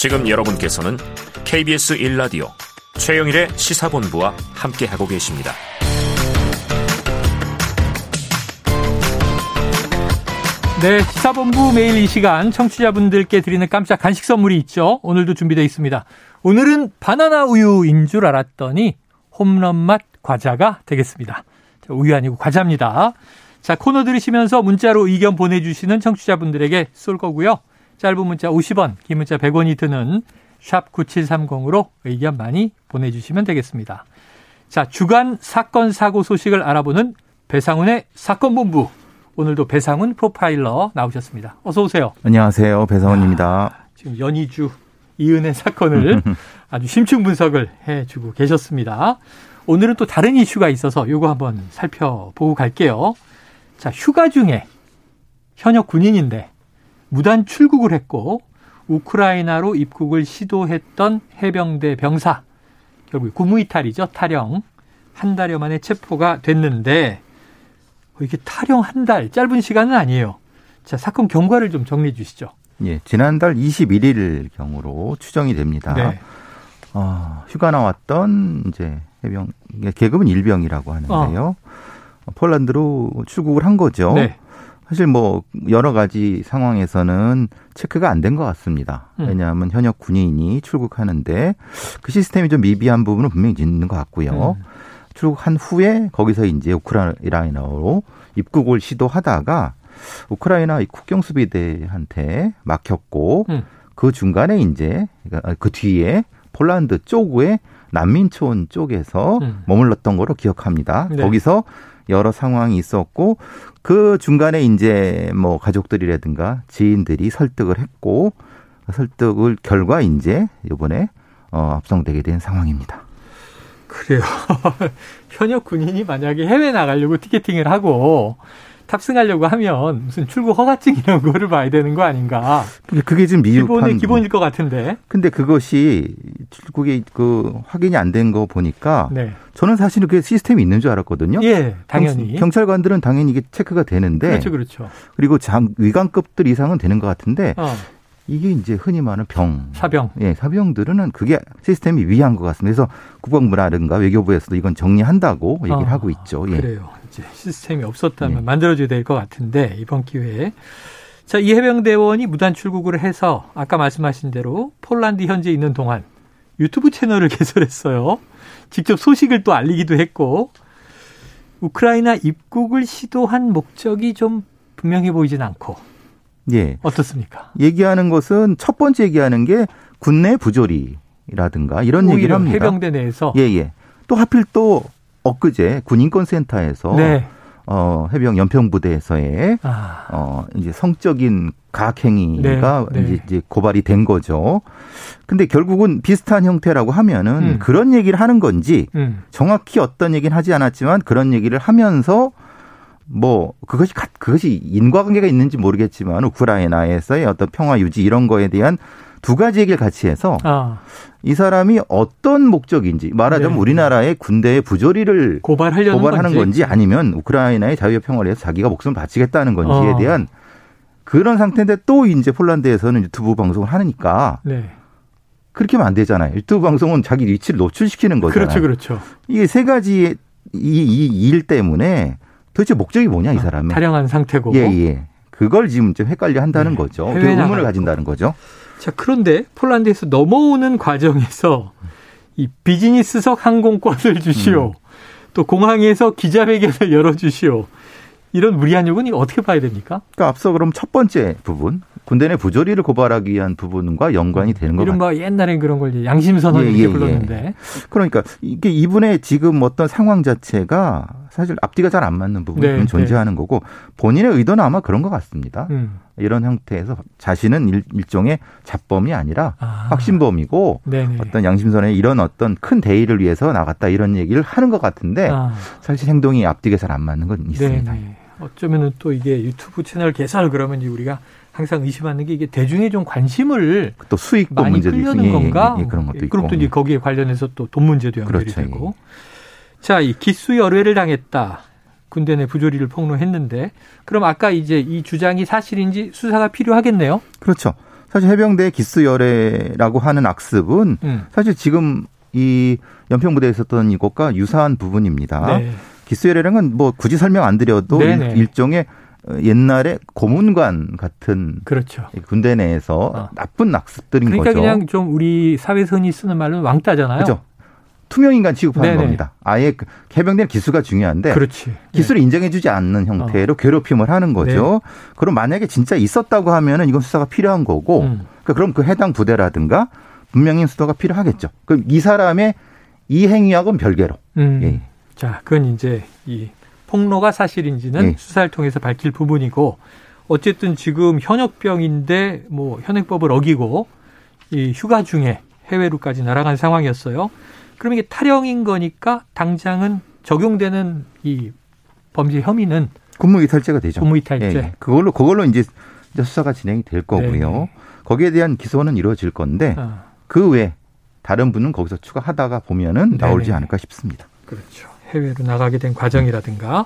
지금 여러분께서는 KBS 1라디오 최영일의 시사본부와 함께하고 계십니다. 네, 시사본부 매일 이 시간 청취자분들께 드리는 깜짝 간식 선물이 있죠. 오늘도 준비되어 있습니다. 오늘은 바나나 우유인 줄 알았더니 홈런 맛 과자가 되겠습니다. 우유 아니고 과자입니다. 자, 코너 들으시면서 문자로 의견 보내주시는 청취자분들에게 쏠 거고요. 짧은 문자 50원, 긴 문자 100원이 드는 샵 9730으로 의견 많이 보내주시면 되겠습니다. 자, 주간 사건 사고 소식을 알아보는 배상훈의 사건 본부. 오늘도 배상훈 프로파일러 나오셨습니다. 어서 오세요. 안녕하세요. 배상훈입니다. 아, 지금 연희주 이은혜 사건을 아주 심층 분석을 해 주고 계셨습니다. 오늘은 또 다른 이슈가 있어서 요거 한번 살펴보고 갈게요. 자, 휴가 중에 현역 군인인데 무단 출국을 했고 우크라이나로 입국을 시도했던 해병대 병사 결국 구무이탈이죠 탈영 한 달여 만에 체포가 됐는데 이게 탈영 한 달 짧은 시간은 아니에요. 자 사건 경과를 좀 정리해 주시죠. 예, 지난달 21일 경으로 추정이 됩니다. 네. 어, 휴가 나왔던 이제 해병 계급은 일병이라고 하는데요. 어. 폴란드로 출국을 한 거죠. 네. 사실 뭐 여러 가지 상황에서는 체크가 안 된 것 같습니다. 음. 왜냐하면 현역 군인이 출국하는데 그 시스템이 좀 미비한 부분은 분명히 있는 것 같고요. 음. 출국한 후에 거기서 이제 우크라이나로 입국을 시도하다가 우크라이나 국경 수비대한테 막혔고 음. 그 중간에 이제 그러니까 그 뒤에 폴란드 쪽에 난민촌 쪽에서 음. 머물렀던 거로 기억합니다. 네. 거기서 여러 상황이 있었고 그 중간에 이제 뭐 가족들이라든가 지인들이 설득을 했고 설득을 결과 이제 이번에 어 합성되게 된 상황입니다. 그래요. 현역 군인이 만약에 해외 나가려고 티켓팅을 하고 탑승하려고 하면 무슨 출국 허가증 이런 거를 봐야 되는 거 아닌가? 그게 지금 미흡한 기본의 기본일 것 같은데. 근데 그것이 출국이 그 확인이 안 된 거 보니까 네. 저는 사실은 그 시스템이 있는 줄 알았거든요. 예, 당연히. 경 찰관들은 당연히 이게 체크가 되는데. 그렇죠, 그렇죠. 그리고 장 위관급들 이상은 되는 것 같은데. 어. 이게 이제 흔히 말하는 병. 사병. 예, 사병들은 그게 시스템이 위한 것 같습니다. 그래서 국방부라든가 외교부에서도 이건 정리한다고 얘기를 어, 하고 있죠. 예. 그래요. 이제 시스템이 없었다면 예. 만들어줘야 될 것 같은데 이번 기회에 자, 이 해병대원이 무단 출국을 해서 아까 말씀하신 대로 폴란드 현지에 있는 동안 유튜브 채널을 개설했어요. 직접 소식을 또 알리기도 했고 우크라이나 입국을 시도한 목적이 좀 분명해 보이진 않고 예. 어떻습니까? 얘기하는 것은 첫 번째 얘기하는 게 군내 부조리라든가 이런 얘기를 합니다. 해병대 내에서 예, 예. 또 하필 또 엊그제 군인권센터에서 네. 어, 해병 연평부대에서의 아. 어, 이제 성적인 가학행위가 네, 네. 이제 고발이 된 거죠. 근데 결국은 비슷한 형태라고 하면은 음. 그런 얘기를 하는 건지 음. 정확히 어떤 얘기는 하지 않았지만 그런 얘기를 하면서 뭐 그것이 그것이 인과관계가 있는지 모르겠지만 우크라이나에서의 어떤 평화 유지 이런 거에 대한 두 가지 얘기를 같이 해서 아. 이 사람이 어떤 목적인지 말하자면 네. 우리나라의 군대의 부조리를 고발하려는 고발하는 건지. 건지. 아니면 우크라이나의 자유의 평화를 위해서 자기가 목숨을 바치겠다는 건지에 어. 대한 그런 상태인데 또 이제 폴란드에서는 유튜브 방송을 하니까 네. 그렇게 하면 안 되잖아요. 유튜브 방송은 자기 위치를 노출시키는 거잖아요. 그렇죠, 그렇죠. 이게 세 가지 이일 때문에 도대체 목적이 뭐냐 이 아, 사람의 타령한 상태고. 예, 예. 그걸 지금 좀 헷갈려 한다는 네. 거죠. 의문을 가진다는 거죠. 자, 그런데 폴란드에서 넘어오는 과정에서 이 비즈니스석 항공권을 주시오. 음. 또 공항에서 기자회견을 열어주시오. 이런 무리한 요구는 어떻게 봐야 됩니까? 그러니까 앞서 그럼 첫 번째 부분 군대 내 부조리를 고발하기 위한 부분과 연관이 되는 것 같아요. 옛날엔 그런 걸 양심선언 예, 예, 예, 불렀는데. 그러니까 이게 이분의 지금 어떤 상황 자체가 사실 앞뒤가 잘 안 맞는 부분이 네, 존재하는 네. 거고 본인의 의도는 아마 그런 것 같습니다. 음. 이런 형태에서 자신은 일, 종의 잡범이 아니라 아. 확신범이고 네네. 어떤 양심선에 이런 어떤 큰 대의를 위해서 나갔다 이런 얘기를 하는 것 같은데 아. 사실 행동이 앞뒤가 잘 안 맞는 건 있습니다. 네네. 어쩌면은 또 이게 유튜브 채널 개설 그러면 우리가 항상 의심하는 게 이게 대중의 좀 관심을 또 수익도 많이 끌려는 예, 건가? 예, 예, 그런 것도 있고. 그럼 또 이제 거기에 관련해서 또 돈 문제도 연결이 그렇죠. 되고. 자, 이 기수 열외를 당했다. 군대 내 부조리를 폭로했는데 그럼 아까 이제 이 주장이 사실인지 수사가 필요하겠네요. 그렇죠. 사실 해병대 기수 열애라고 하는 악습은 음. 사실 지금 이 연평부대에 있었던 이것과 유사한 부분입니다. 네. 기수 열애라는 건뭐 굳이 설명 안 드려도 네네. 일종의 옛날에 고문관 같은 그렇죠. 군대 내에서 어. 나쁜 악습들인 그러니까 거죠. 그러니까 그냥 좀 우리 흔히 쓰는 말로 왕따잖아요. 그렇죠. 투명 인간 취급하는 네네. 겁니다. 아예 그 해병대 기수가 중요한데 그렇지. 기수를 네. 인정해주지 않는 형태로 어. 괴롭힘을 하는 거죠. 네. 그럼 만약에 진짜 있었다고 하면은 이건 수사가 필요한 거고, 음. 그러니까 그럼 그 해당 부대라든가 분명히 수사가 필요하겠죠. 그럼 이 사람의 이 행위하고는 별개로. 음. 예. 자, 그건 이제 이 폭로가 사실인지는 예. 수사를 통해서 밝힐 부분이고, 어쨌든 지금 현역병인데 뭐 현행법을 어기고 이 휴가 중에 해외로까지 날아간 상황이었어요. 그럼 이게 탈영인 거니까 당장은 적용되는 이 범죄 혐의는 군무이탈죄가 되죠. 군무이탈죄. 예, 예. 그걸로 그걸로 이제 수사가 진행이 될 거고요. 네 거기에 대한 기소는 이루어질 건데 어. 그 외에 다른 분은 거기서 추가하다가 보면은 나오지 네네. 않을까 싶습니다. 그렇죠. 해외로 나가게 된 과정이라든가.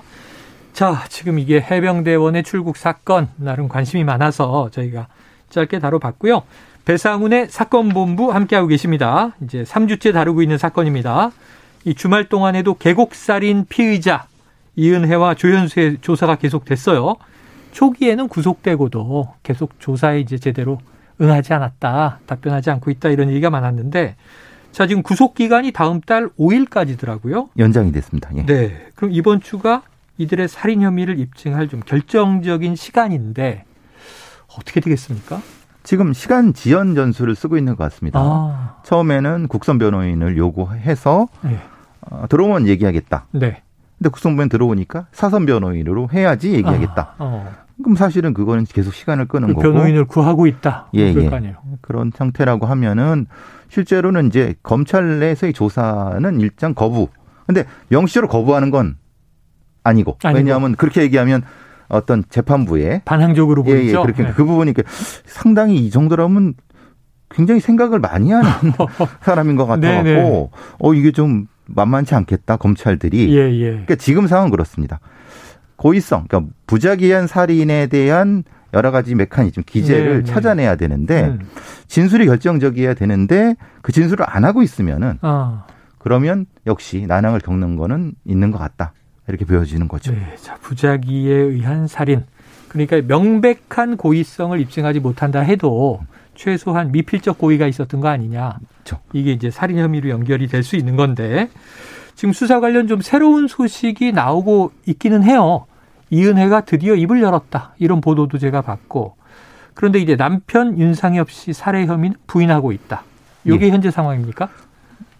자, 지금 이게 해병대원의 출국 사건 나름 관심이 많아서 저희가 짧게 다뤄봤고요. 배상훈의 사건 본부 함께하고 계십니다. 이제 3주째 다루고 있는 사건입니다. 이 주말 동안에도 계곡살인 피의자 이은혜와 조현수의 조사가 계속됐어요. 초기에는 구속되고도 계속 조사에 이제 제대로 응하지 않았다, 답변하지 않고 있다 이런 얘기가 많았는데 자 지금 구속 기간이 다음 달 5일까지더라고요. 연장이 됐습니다. 예. 네, 그럼 이번 주가 이들의 살인 혐의를 입증할 좀 결정적인 시간인데 어떻게 되겠습니까? 지금 시간 지연 전술을 쓰고 있는 것 같습니다. 아. 처음에는 국선 변호인을 요구해서 네. 어, 들어오면 얘기하겠다. 네. 근데 국선 변호인 들어오니까 사선 변호인으로 해야지 얘기하겠다. 아. 어. 그럼 사실은 그거는 계속 시간을 끄는 그 거고 변호인을 구하고 있다. 예, 예. 그런 형태라고 하면은 실제로는 이제 검찰 내에서의 조사는 일장 거부. 근데 명시로 거부하는 건 아니고, 아니고. 왜냐하면 그렇게 얘기하면 어떤 재판부에 반항적으로 보이죠. 예, 예. 그렇게 네. 그 부분이 상당히 이 정도라면 굉장히 생각을 많이 하는 사람인 것 같아갖고 네, 네. 어 이게 좀 만만치 않겠다 검찰들이. 예, 예. 그러니까 지금 상황 은 그렇습니다. 고의성, 그러니까 부작위한 살인에 대한 여러 가지 메커니즘, 기재를 네, 네. 찾아내야 되는데 음. 진술이 결정적이어야 되는데 그 진술을 안 하고 있으면은 아. 그러면 역시 난항을 겪는 거는 있는 것 같다. 이렇게 보여지는 거죠. 네, 자, 부작위에 의한 살인. 그러니까 명백한 고의성을 입증하지 못한다 해도 최소한 미필적 고의가 있었던 거 아니냐. 그렇죠. 이게 이제 살인 혐의로 연결이 될 수 있는 건데 지금 수사 관련 좀 새로운 소식이 나오고 있기는 해요. 이은혜가 드디어 입을 열었다. 이런 보도도 제가 봤고. 그런데 이제 남편 윤상엽 씨 살해 혐의는 부인하고 있다. 이게 예. 현재 상황입니까?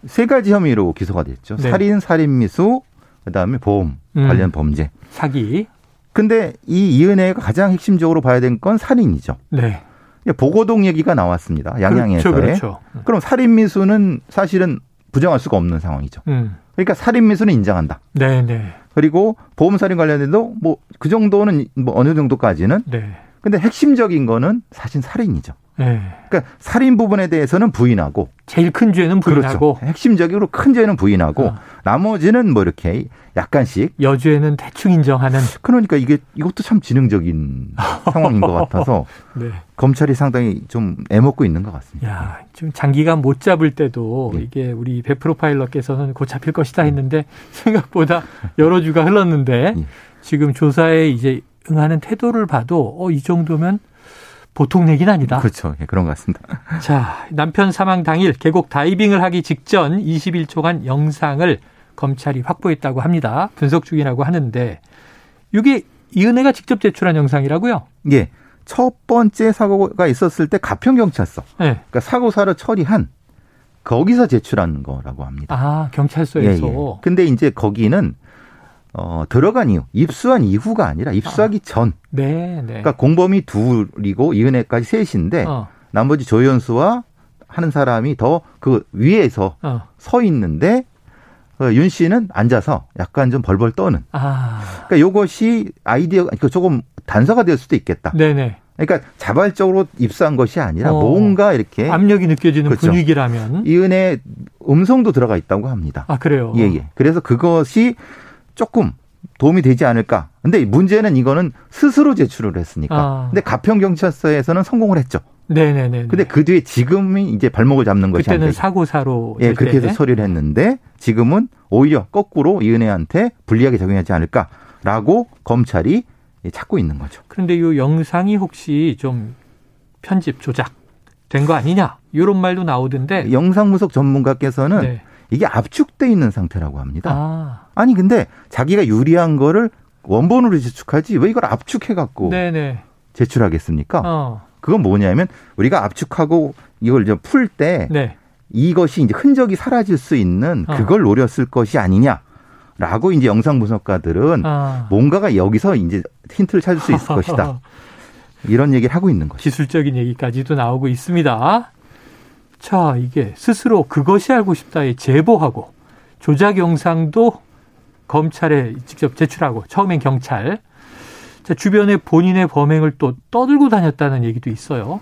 세 가지 혐의로 기소가 됐죠. 네. 살인, 살인 미수, 그다음에 보험 음. 관련 범죄. 사기. 근데 이 이은혜가 가장 핵심적으로 봐야 될 건 살인이죠. 네. 보고동 얘기가 나왔습니다. 양양에서의. 그렇죠, 그렇죠. 그럼 살인 미수는 사실은 부정할 수가 없는 상황이죠. 음. 그러니까 살인 미수는 인정한다. 네, 네. 그리고 보험 살인 관련해도 뭐 그 정도는 뭐 어느 정도까지는. 네. 근데 핵심적인 거는 사실 살인이죠. 네. 그러니까 살인 부분에 대해서는 부인하고 제일 큰 죄는 부인하고 그렇죠. 핵심적으로 큰 죄는 부인하고 어. 나머지는 뭐 이렇게 약간씩 여죄는 대충 인정하는 그러니까 이게 이것도 참 지능적인 상황인 것 같아서 네. 검찰이 상당히 좀 애먹고 있는 것 같습니다. 야, 좀 장기간 못 잡을 때도 네. 이게 우리 배 프로파일러께서는 곧 잡힐 것이다 했는데 생각보다 여러 주가 흘렀는데 네. 지금 조사에 이제 응하는 태도를 봐도 어, 이 정도면 보통 얘기는 아니다. 그렇죠. 예, 그런 것 같습니다. 자, 남편 사망 당일 계곡 다이빙을 하기 직전 21초간 영상을 검찰이 확보했다고 합니다. 분석 중이라고 하는데 이게 이은혜가 직접 제출한 영상이라고요? 예. 첫 번째 사고가 있었을 때 가평 경찰서. 네. 그러니까 사고사를 처리한 거기서 제출한 거라고 합니다. 아, 경찰서에서. 예, 예. 근데 이제 거기는 어, 들어간 이후, 입수한 이후가 아니라 입수하기 아. 전. 네, 네. 그러니까 공범이 둘이고 이은혜까지 셋인데 어. 나머지 조연수와 하는 사람이 더 그 위에서 어. 서 있는데 어, 윤 씨는 앉아서 약간 좀 벌벌 떠는. 아. 그러니까 요것이 아이디어, 그러니까 조금 단서가 될 수도 있겠다. 네네. 그러니까 자발적으로 입수한 것이 아니라 어. 뭔가 이렇게 압력이 느껴지는 그렇죠. 분위기라면 이은혜 음성도 들어가 있다고 합니다. 아 그래요. 예 예. 그래서 그것이 조금 도움이 되지 않을까. 근데 문제는 이거는 스스로 제출을 했으니까. 아. 근데 가평 경찰서에서는 성공을 했죠. 네네네. 근데 그 뒤에 지금이 이제 발목을 잡는 것이 그때는 사고사로 예 그렇게 해서 처리를 했는데 지금은 오히려 거꾸로 이 은혜한테 불리하게 적용하지 않을까라고 검찰이 찾고 있는 거죠. 그런데 이 영상이 혹시 좀 편집 조작 된 거 아니냐 이런 말도 나오던데 영상 무속 전문가께서는 네. 이게 압축돼 있는 상태라고 합니다. 아. 아니 근데 자기가 유리한 거를 원본으로 제출하지 왜 이걸 압축해 갖고 제출하겠습니까? 어. 그건 뭐냐면 우리가 압축하고 이걸 이제 풀때 네. 이것이 이제 흔적이 사라질 수 있는 어. 그걸 노렸을 것이 아니냐. 라고 이제 영상 분석가들은 아. 뭔가가 여기서 이제 힌트를 찾을 수 있을 것이다. 이런 얘기를 하고 있는 거죠. 기술적인 얘기까지도 나오고 있습니다. 자, 이게 스스로 그것이 알고 싶다에 제보하고 조작 영상도 검찰에 직접 제출하고 처음엔 경찰. 자, 주변에 본인의 범행을 또 떠들고 다녔다는 얘기도 있어요.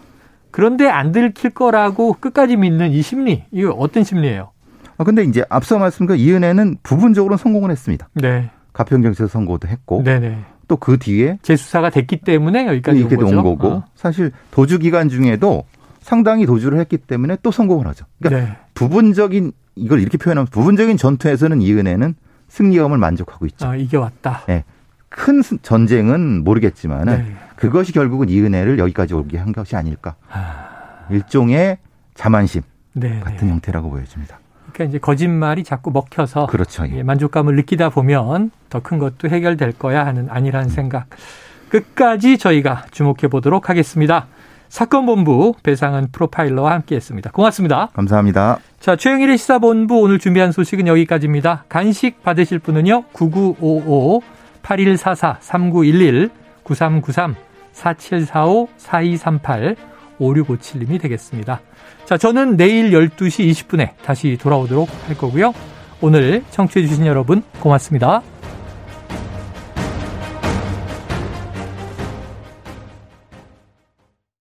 그런데 안 들킬 거라고 끝까지 믿는 이 심리, 이거 어떤 심리예요? 아, 근데 이제 앞서 말씀드린 이은혜는 부분적으로 성공을 했습니다. 네. 가평경찰서 선고도 했고. 네네. 또 그 뒤에 재수사가 됐기 때문에 여기까지 이렇게 온, 온 거고 어. 사실 도주 기간 중에도 상당히 도주를 했기 때문에 또 성공을 하죠. 그러니까 네. 부분적인 이걸 이렇게 표현하면 부분적인 전투에서는 이은혜는 승리감을 만족하고 있죠. 아, 이겨왔다. 네. 큰 전쟁은 모르겠지만 은 네. 그것이 결국은 이 은혜를 여기까지 오게 한 것이 아닐까. 아... 일종의 자만심 네, 같은 네. 형태라고 보여집니다. 그러니까 이제 거짓말이 자꾸 먹혀서 그렇죠. 예. 만족감을 느끼다 보면 더 큰 것도 해결될 거야 하는 아니라는 생각. 끝까지 저희가 주목해 보도록 하겠습니다. 사건 본부 배상은 프로파일러와 함께했습니다. 고맙습니다. 감사합니다. 자, 최영일의 시사본부 오늘 준비한 소식은 여기까지입니다. 간식 받으실 분은요. 9955 8144 3911 9393 4745 4238 5657님이 되겠습니다. 자, 저는 내일 12시 20분에 다시 돌아오도록 할 거고요. 오늘 청취해주신 여러분 고맙습니다.